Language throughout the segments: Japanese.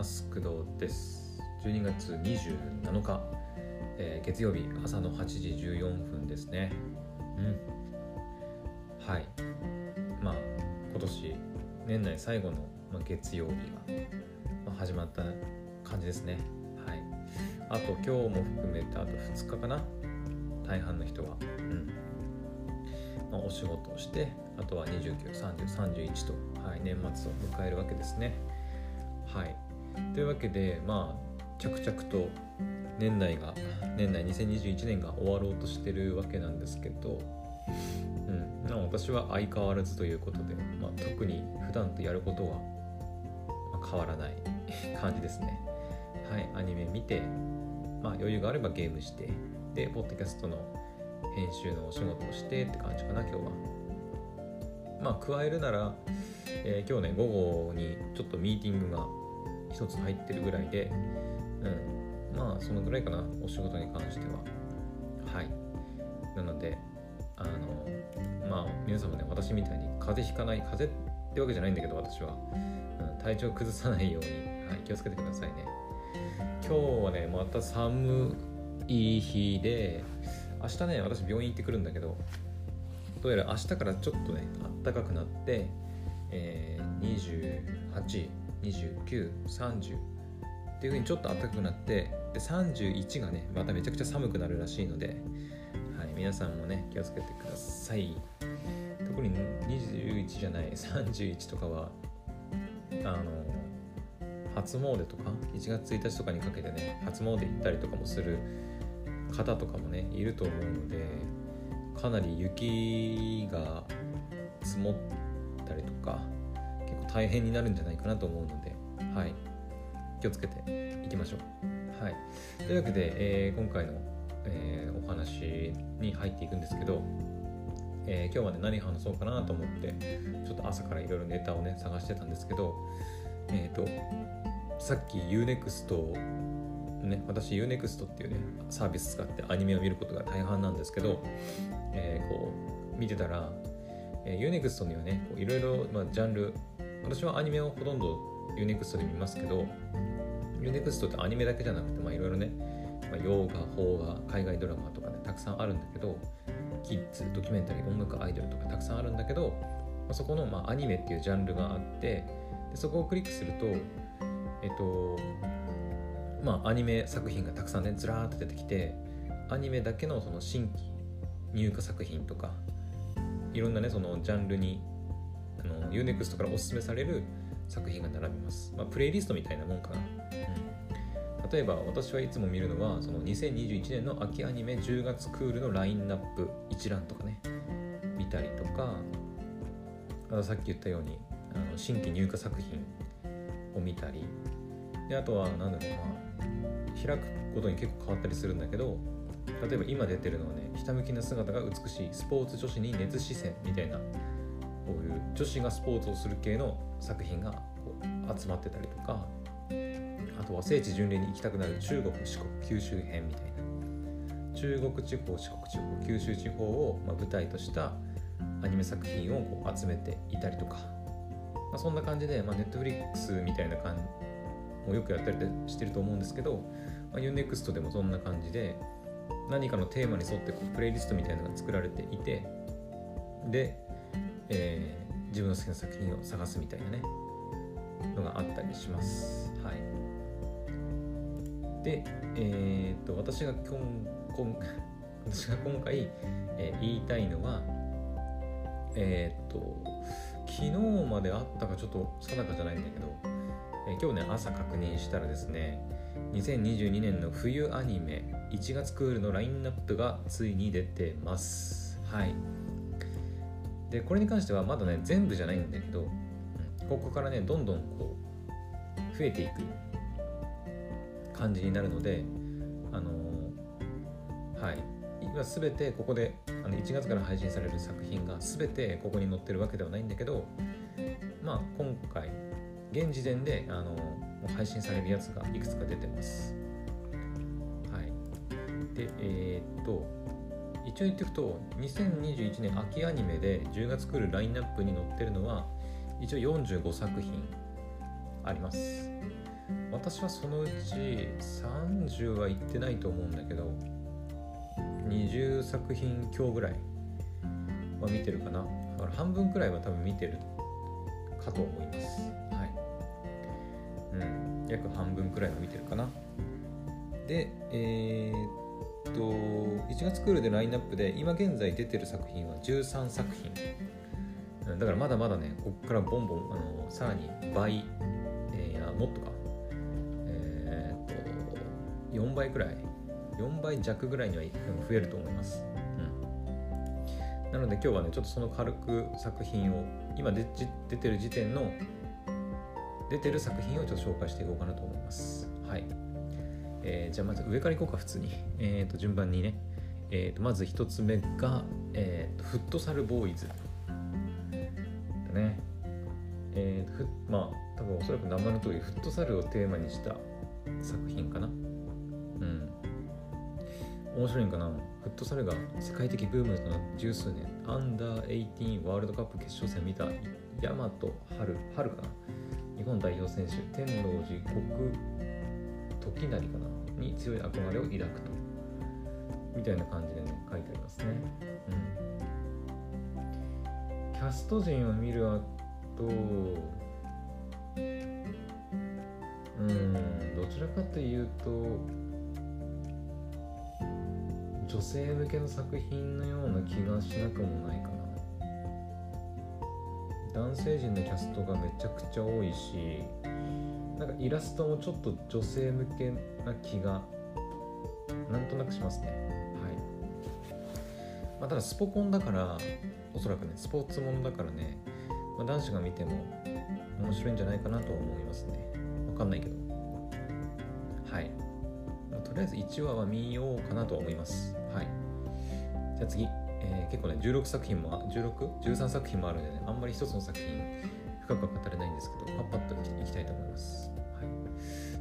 ます工藤です。12月27日、えー、月曜日朝の8時14分ですね。うん。はい。まあ今年年内最後の、まあ、月曜日が、まあ、始まった感じですね。はい。あと今日も含めてあと2日かな。大半の人は。うん。まあ、お仕事をしてあとは293031と、はい、年末を迎えるわけですね。はい。というわけでまあ着々と年内が年内2021年が終わろうとしてるわけなんですけど、うん、私は相変わらずということで、まあ、特に普段とやることは変わらない感じですね。はい。アニメ見て、まあ、余裕があればゲームしてでポッドキャストの編集のお仕事をしてって感じかな今日は。まあ加えるなら、えー、今日ね午後にちょっとミーティングが一つ入ってるぐらいでうんまあそのぐらいかなお仕事に関しては。はい。なのであのまあ皆様ね私みたいに風邪ひかない風邪ってわけじゃないんだけど私は、うん、体調崩さないように、はい、気をつけてくださいね。今日はねまた寒い日で明日ね私病院行ってくるんだけどどうやら明日からちょっとねあったかくなって、えー、2930っていう風にちょっと暖かくなってで31がねまためちゃくちゃ寒くなるらしいので、はい、皆さんもね気をつけてください。特に21じゃない31とかはあの初詣とか1月1日とかにかけてね初詣行ったりとかもする方とかもねいると思うのでかなり雪が積もったりとか大変になるんじゃないかなと思うのではい。気をつけていきましょう。はい。というわけで、えー、今回の、えー、お話に入っていくんですけどえー、今日はね何話そうかなと思ってちょっと朝からいろいろネタをね探してたんですけどえっ、ー、とさっき UNEXT ね、私 UNEXT っていうねサービス使ってアニメを見ることが大半なんですけど、えー、こう見てたら、えー、UNEXT にはねいろいろジャンル私はアニメをほとんど UNEXT で見ますけど UNEXT ってアニメだけじゃなくていろいろね、まあ、洋画邦画海外ドラマとかねたくさんあるんだけどキッズドキュメンタリー音楽アイドルとかたくさんあるんだけど、まあ、そこの、まあ、アニメっていうジャンルがあってでそこをクリックするとえっとまあ、アニメ作品がたくさんねずらーっと出てきてアニメだけのその新規入荷作品とかいろんなねそのジャンルにの UNEXT からおすすめされる作品が並びます、まあ、プレイリストみたいなもんかな、うん、例えば私はいつも見るのはその2021年の秋アニメ10月クールのラインナップ一覧とかね。見たりとかあとさっき言ったようにあの新規入荷作品を見たり。であとは何だろうな。開くことに結構変わったりするんだけど例えば今出てるのはねひたむきな姿が美しいスポーツ女子に熱視線みたいなこういう女子がスポーツをする系の作品がこう集まってたりとかあとは聖地巡礼に行きたくなる中国四国九州編みたいな。中国地方四国地方九州地方を、ま舞台としたアニメ作品をこう集めていたりとか、まあ、そんな感じで、まあ、Netflix みたいな感じもよくやったりしてると思うんですけど、まあ、UNEXT でもそんな感じで何かのテーマに沿ってこうプレイリストみたいなのが作られていてで、えー、自分の好きな作品を探すみたいなね。のがあったりします。はい、で、えー、っと私が今今 私が今回、えー、言いたいのはえー、っと昨日まであったかちょっと定かじゃないんだけど、えー、今日ね朝確認したらですね2022年の冬アニメ1月クールのラインナップがついに出てます。はい。でこれに関してはまだね全部じゃないんだけどここからねどんどんこう増えていく感じになるのであのー、はい今全てここであの1月から配信される作品が全てここに載ってるわけではないんだけどまあ今回現時点であの配信されるやつがいくつか出てます。はい。で、えー、っと、一応言っておくと、2021年秋アニメで10月来るラインナップに載ってるのは、一応45作品あります。私はそのうち30はいってないと思うんだけど20作品強ぐらいは見てるかな。だから半分くらいは多分見てるかと思います。はい。うん。約半分くらいは見てるかな。でえー、っと1月クールでラインナップで今現在出てる作品は13作品。だからまだまだねこっからボンボンあのさらに倍、えー、やもっとか。えー、っと4倍くらい。4倍弱ぐらいには増えると思います、うん、なので今日はねちょっとその軽く作品を今で出てる時点の出てる作品をちょっと紹介していこうかなと思います。はい。えー、じゃあまず上からいこうか普通に。え、ー、と順番にね。えー、とまず1つ目が、えーと、フットサルボーイズ。だね。えーと、とまあ多分おそらく名前の通りフットサルをテーマにした作品かな。うん。面白いんかな。フットサルが世界的ブームとなって十数年。アンダー18ワールドカップ決勝戦見た大和春春かな。日本代表選手天王寺国時成かなに強い憧れを抱くと。みたいな感じでね書いてありますね、うん、キャスト陣を見るあとうんどちらかというと女性向けの作品のような気がしなくもないかな。男性陣のキャストがめちゃくちゃ多いしなんかイラストもちょっと女性向けな気がなんとなくしますね。はい、まあ、ただスポコンだからおそらくねスポーツものだからね、まあ、男子が見ても面白いんじゃないかなと思いますね。わかんないけど。はい。まとりあえず1話は見ようかなと思います。はい。じゃあ次、えー、結構ね16作品も 16?13 作品もあるんでねあんまり一つの作品深くは語れないんですけどパッパッといきたいと思います、はい、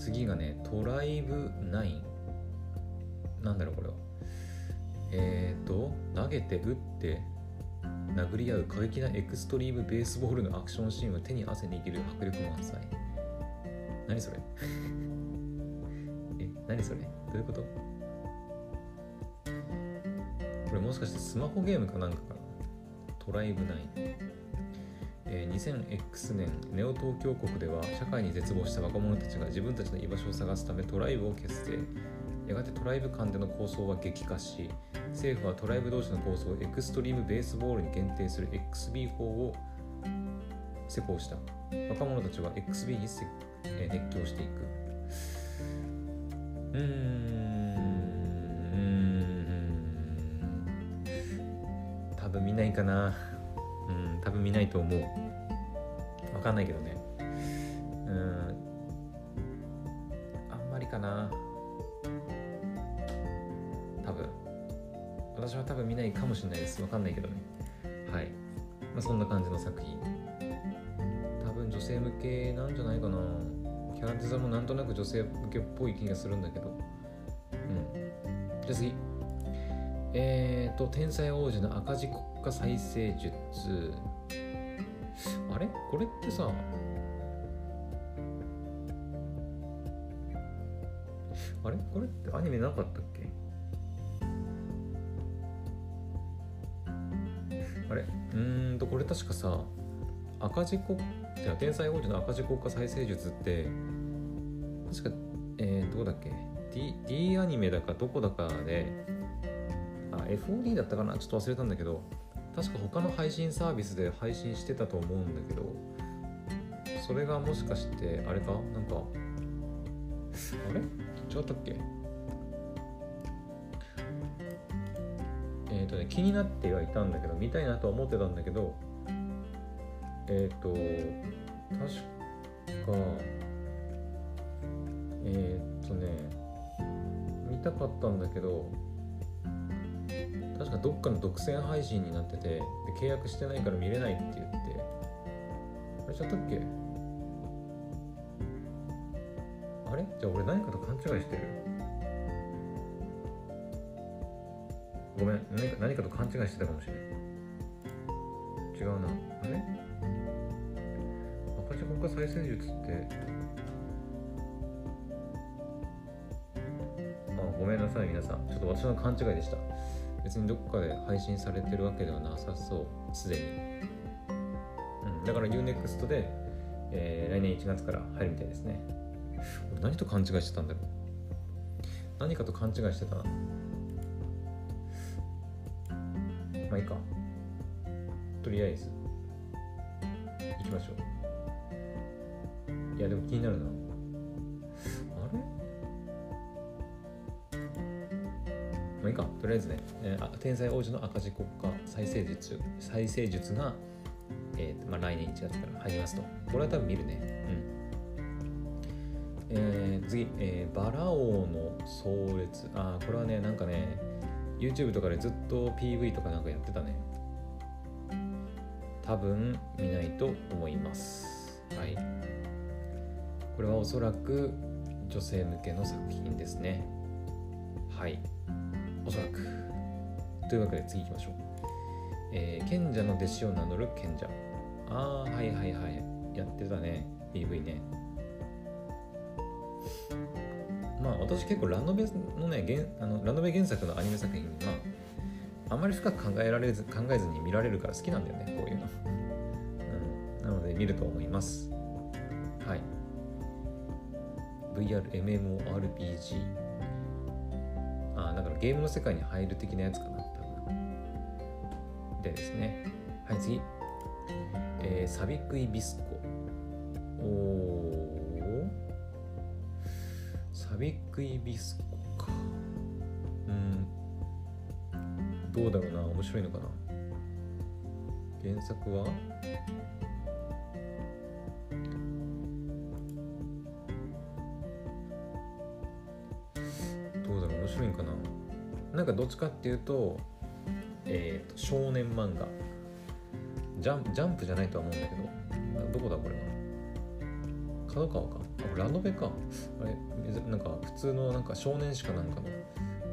次がねトライブ9なんだろうこれは。えっ、ー、と投げて打って殴り合う過激なエクストリームベースボールのアクションシーンは手に汗握る迫力満載。何それ？え何それ？どういうこと？これもしかしてスマホゲームかなんかかな？トライブ9、えー、2000X 年ネオ東京国では社会に絶望した若者たちが自分たちの居場所を探すためトライブを結成。やがてトライブ間での構想は激化し政府はトライブ同士の構想をエクストリームベースボールに限定する XB 法を施行した。若者たちは XB に熱狂していく。うーん。多分見ないかな。うん多分見ないと思う。わかんないけどね。うん。あんまりかな。多分。私は多分見ないかもしれないです。わかんないけどね。はい。まあそんな感じの作品。多分女性向けなんじゃないかな。キャラデザもなんとなく女性向けっぽい気がするんだけど。うん。じゃあ次。えっ、ー、と天才王子の赤字国家再生術。あれ？これってさあれ？これってアニメなかったっけ？あれ？うんとこれ確かさ赤字国じゃ天才王子の赤字国家再生術って確かえー、どこだっけ？D, D アニメだかどこだかであ FOD だったかな？ちょっと忘れたんだけど確か他の配信サービスで配信してたと思うんだけどそれがもしかしてあれか？なんかあれ？違ったっけ？えっ、ー、とね気になってはいたんだけど見たいなとは思ってたんだけどえっ、ー、と確かえっ、ー、とね見たかったんだけど確かどっかの独占配信になっててで契約してないから見れないって言って。あれちゃったっけ？あれ？じゃあ俺何かと勘違いしてる？ごめん。何か何かと勘違いしてたかもしれない違うな。あれ？赤字国家再生術って。あごめんなさい皆さん。ちょっと私の勘違いでした。別にどこかで配信されてるわけではなさそう。すでに、うん、だから UNEXT で、えー、来年1月から入るみたいですね。何と勘違いしてたんだろう。何かと勘違いしてた。なまあいいか。とりあえず。行きましょう。いやでも気になるな。まあいいか。とりあえずね、えー、天才王子の赤字国家再生術再生術が、えーまあ、来年1月から入りますと。これは多分見るね。うん。えー、次、えー、バラ王の壮烈あこれはねなんかね YouTube とかでずっと PV とかなんかやってたね。多分見ないと思います。はい。これはおそらく女性向けの作品ですね。はい。おそらく。というわけで次行きましょう、えー、賢者の弟子を名乗る賢者。ああはいはいはい。やってたね。PV ね。まあ私結構ラノベのね原あのラノベ原作のアニメ作品まあまり深く考えられず考えずに見られるから好きなんだよねこういうの、うん、なので見ると思います。はい。VRMMORPG ゲームの世界に入る的なやつかな多分。でですね。はい次。えー、サビクイビスコ。おサビクイビスコか。うん。どうだろうな。面白いのかな。原作は？なんかどっちかっていうとえ、ー、と少年漫画。ジャンジャンプじゃないとは思うんだけどどこだこれは？角川か？あラノベか。あれなんか普通のなんか少年誌かなんかの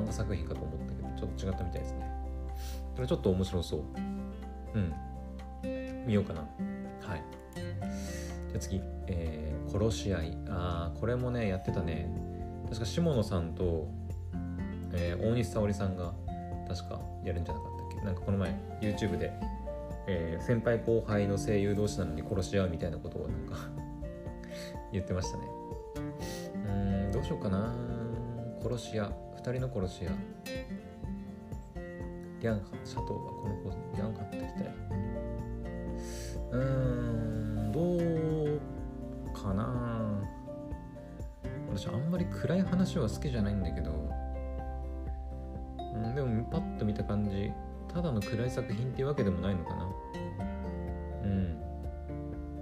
漫画作品かと思ったけどちょっと違ったみたいですね。これちょっと面白そう。うん。見ようかな。はい。じゃあ次、えー、殺し合い。ああこれもねやってたね。確か下野さんと、えー、大西沙織さんが確かやるんじゃなかったっけ？なんかこの前 YouTube で、えー、先輩後輩の声優同士なのに殺し合うみたいなことをなんか 言ってましたね。うんどうしようかな。殺し屋。2人の殺し屋。リャンハシャトーはこの子リャンハってきたいうんどうかな。私あんまり暗い話は好きじゃないんだけど。パッと見た感じただの暗い作品っていうわけでもないのかな。うん。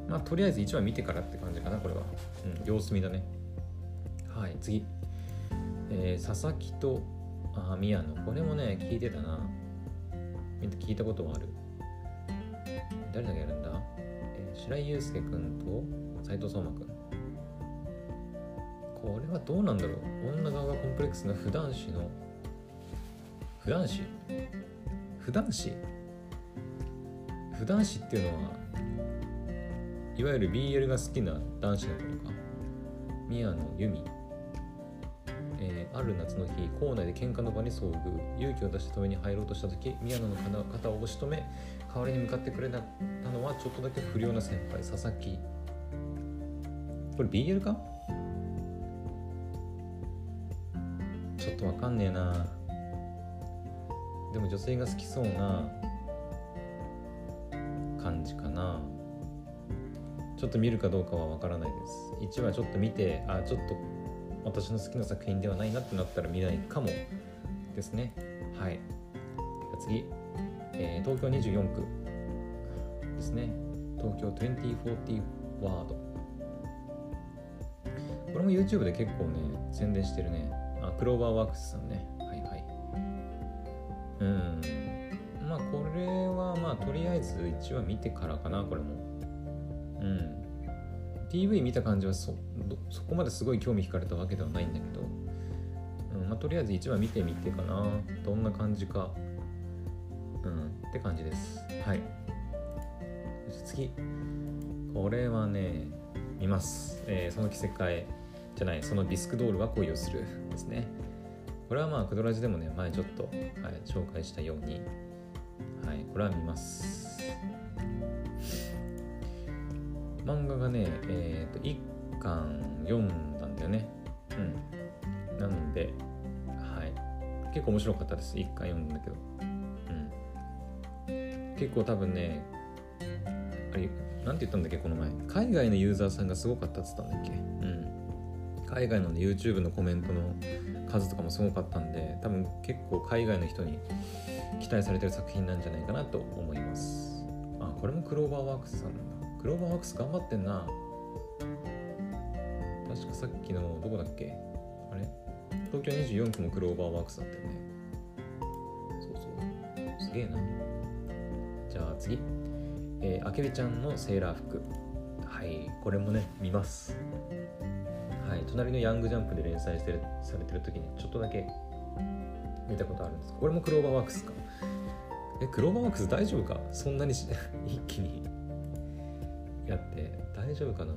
まあとりあえず1話見てからって感じかなこれは、うん、様子見だね。はい次、えー、佐々木とあ宮野。これもね聞いてたな。聞いたことはある。誰だけやるんだ、えー、白井祐介くんと斎藤壮馬くん。これはどうなんだろう。女側がコンプレックスな普段子の普段子普段子？普段子っていうのはいわゆる BL が好きな男子の子とか？宮野由美、えー、ある夏の日校内で喧嘩の場に遭遇。勇気を出して止めに入ろうとした時宮野の肩を押し止め代わりに向かってくれたのはちょっとだけ不良な先輩佐々木。これ BL か？ちょっとわかんねえな。でも女性が好きそうな感じかな。ちょっと見るかどうかはわからないです。1話ちょっと見てあちょっと私の好きな作品ではないなってなったら見ないかもですね。はい。次、えー、東京24区ですね。東京2040ワード。これも YouTube で結構ね宣伝してるね。あクローバーワークスさんね。とりあえず1話見てからかなこれも。うん。PV 見た感じはそそこまですごい興味惹かれたわけではないんだけど、うんまあ、とりあえず1話見てみてかな。どんな感じか。うんって感じです。はい。次。これはね見ます、えー、その着せ替えじゃないそのディスクドールは恋をするですね。これはまあクドラジでもね前ちょっと、はい、紹介したようにこれは見ます。漫画がねえっ、ー、と1巻読んだんだよね。うん。なのではい。結構面白かったです。1巻読んだけど。うん。結構多分ねあれなんて言ったんだっけこの前。海外のユーザーさんがすごかったっつったんだっけ。うん。海外の、ね、YouTube のコメントの数とかもすごかったんで多分結構海外の人に期待されてる作品なんじゃないかなと思います。あこれもクローバーワークスさんだ。クローバーワークス頑張ってんな。確かさっきのどこだっけ？あれ？東京24区もクローバーワークスだったよね。そうそう。すげえな。じゃあ次。えー、あけびちゃんのセーラー服。はいこれもね見ます。はい隣のヤングジャンプで連載してるされてる時にちょっとだけ見たことあるんです。これもクローバーワークスか。えクローバーワークス大丈夫か？そんなに 一気に。やって。大丈夫かな？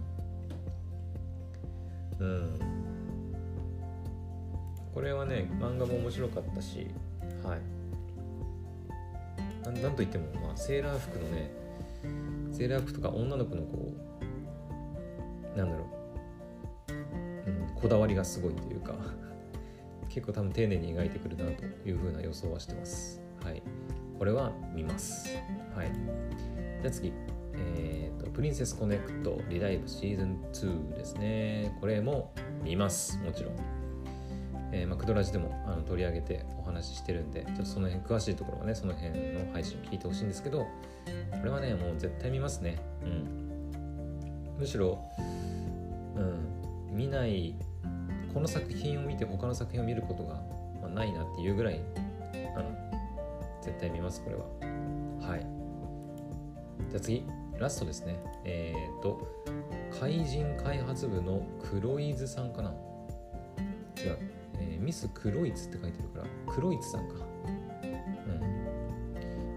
うん。これはね漫画も面白かったし。はい。なんといっても、まあ、セーラー服のねセーラー服とか女の子のこうなんだろう、うん、こだわりがすごいというか。結構多分丁寧に描いてくるなというふうな予想はしてます。はい。これは見ます。はい。じゃあ次。えっ、ー、とプリンセスコネクトリライブシーズン2ですね。これも見ます。もちろん。えーまあ、クドラジでもあの取り上げてお話ししてるんでちょっとその辺詳しいところはねその辺の配信聞いてほしいんですけどこれはねもう絶対見ますね。うん。むしろうん見ないこの作品を見て他の作品を見ることが、まあ、ないなっていうぐらい、絶対見ますこれは。はい。じゃあ次。ラストですね。えっ、ー、と怪人開発部の黒井津さんかな。違う。えー、ミス・クロイツって書いてるからクロイツさんか。うん。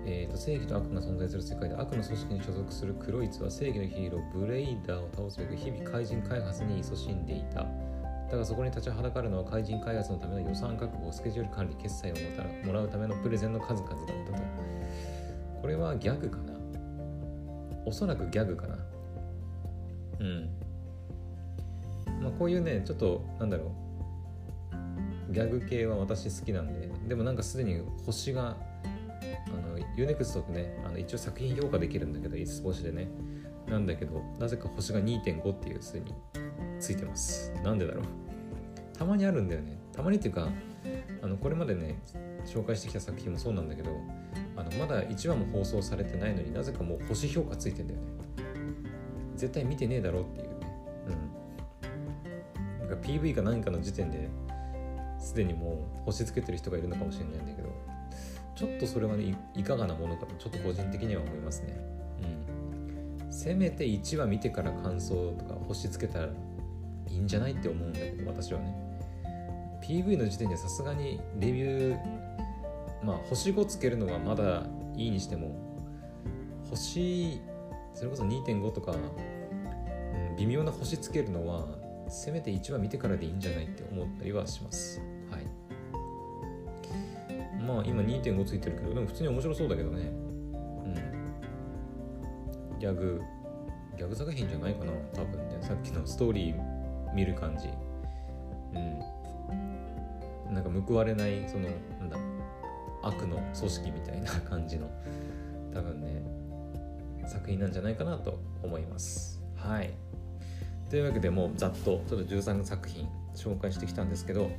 えーと、正義と悪が存在する世界で悪の組織に所属するクロイツは正義のヒーローブレイダーを倒すべく日々怪人開発に勤しんでいた。だがそこに立ちはだかるのは怪人開発のための予算確保スケジュール管理決済をもたらもらうためのプレゼンの数々だったと。これはギャグかな？おそらくギャグかな。うん。まあこういうねちょっとなんだろう。ギャグ系は私好きなんででもなんかすでに星があの UNEXT ってねあの一応作品評価できるんだけど5つ星でね。なんだけどなぜか星が2.5っていう数についてます。なんでだろう。たまにあるんだよね。たまにっていうかあのこれまでね紹介してきた作品もそうなんだけどあのまだ1話も放送されてないのになぜかもう星評価ついてんだよね。絶対見てねえだろっていうね。うん。なんか PV か何かの時点ですでにもう星つけてる人がいるのかもしれないんだけどちょっとそれはねいかがなものかとちょっと個人的には思いますね。うん。せめて1話見てから感想とか星つけたらいいんじゃないって思うんだけど私はね PV の時点でさすがにレビューまあ星5つけるのはまだいいにしても星それこそ2.5とか、うん、微妙な星つけるのはせめて1話見てからでいいんじゃないって思ったりはします。はい。まあ今2.5ついてるけど、でも普通に面白そうだけどね。うん。ギャグ、ギャグ作品じゃないかな、多分ね。さっきのストーリー見る感じ。うん。なんか報われない、その、なんだ、悪の組織みたいな感じの、多分ね、作品なんじゃないかなと思います。はい。というわけでもうざっとちょっと13作品紹介してきたんですけど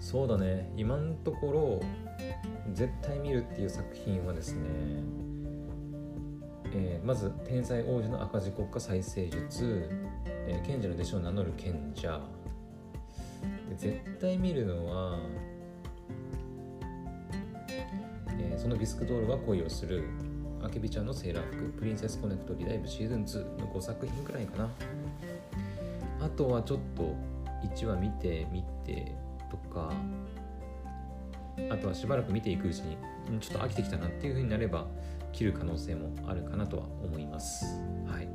そうだね今のところ絶対見るっていう作品はですね、えー、まず「天才王子の赤字国家再生術」えー「賢者の弟子を名乗る賢者」絶対見るのは、えー、そのビスクドールは恋をする。あけびちゃんのセーラー服、プリンセスコネクトリライブ。シーズン2の5作品くらいかな。あとはちょっと1話見てみてとか、あとはしばらく見ていくうちにちょっと飽きてきたなっていう風になれば切る可能性もあるかなとは思います。はい。ま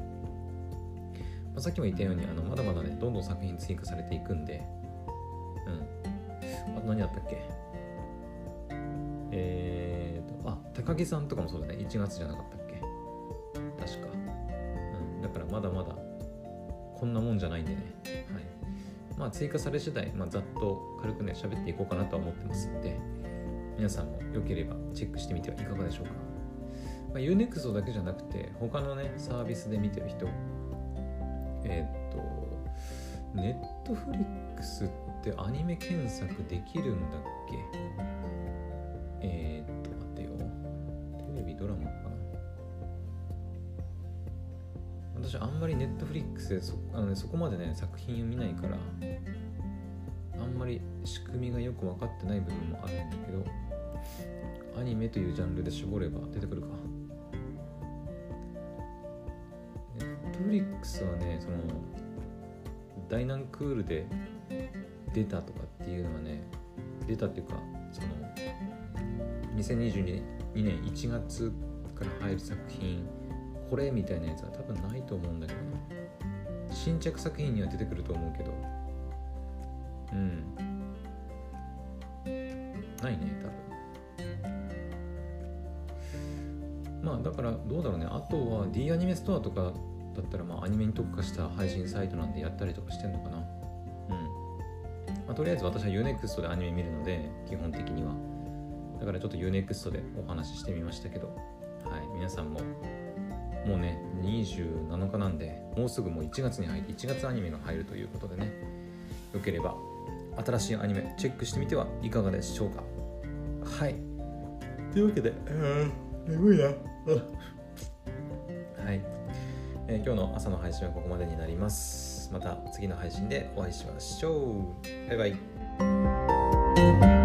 あ、さっきも言ったようにあのまだまだねどんどん作品追加されていくんで、うん。あと何だったっけ？えーとあ高木さんとかもそうだね。1月じゃなかったっけ？確か、うん、だからまだまだこんなもんじゃないんでね。はい。まあ追加され次第、まあ、ざっと軽くね喋っていこうかなとは思ってますんで皆さんも良ければチェックしてみてはいかがでしょうか、まあ、UNEXT だけじゃなくて他のねサービスで見てる人えーっとネットフリックスってアニメ検索できるんだっけ？えー、っと待ってよ。テレビドラマかな？私あんまりネットフリックスでそあの、ね、そこまでね作品を見ないからあんまり仕組みがよく分かってない部分もあるんだけどアニメというジャンルで絞れば出てくるか。トフリックスはねそのダイナンクールで出たとかっていうのはね出たっていうかその2022年1月から入る作品これみたいなやつは多分ないと思うんだけどな新着作品には出てくると思うけどうん。ないね多分。まあだからどうだろうね。あとは D アニメストアとかだったらまあアニメに特化した配信サイトなんでやったりとかしてんのかな。うん、まあ、とりあえず私は UNEXT でアニメ見るので基本的には。だからちょっと UNEXT でお話ししてみましたけど。はい。皆さんももうね27日なんでもうすぐもう1月に入って1月アニメが入るということでね。よければ新しいアニメチェックしてみてはいかがでしょうか。はい。というわけでうん。眠いな、え、今日の朝の配信はここまでになります。また次の配信でお会いしましょう。バイバイ。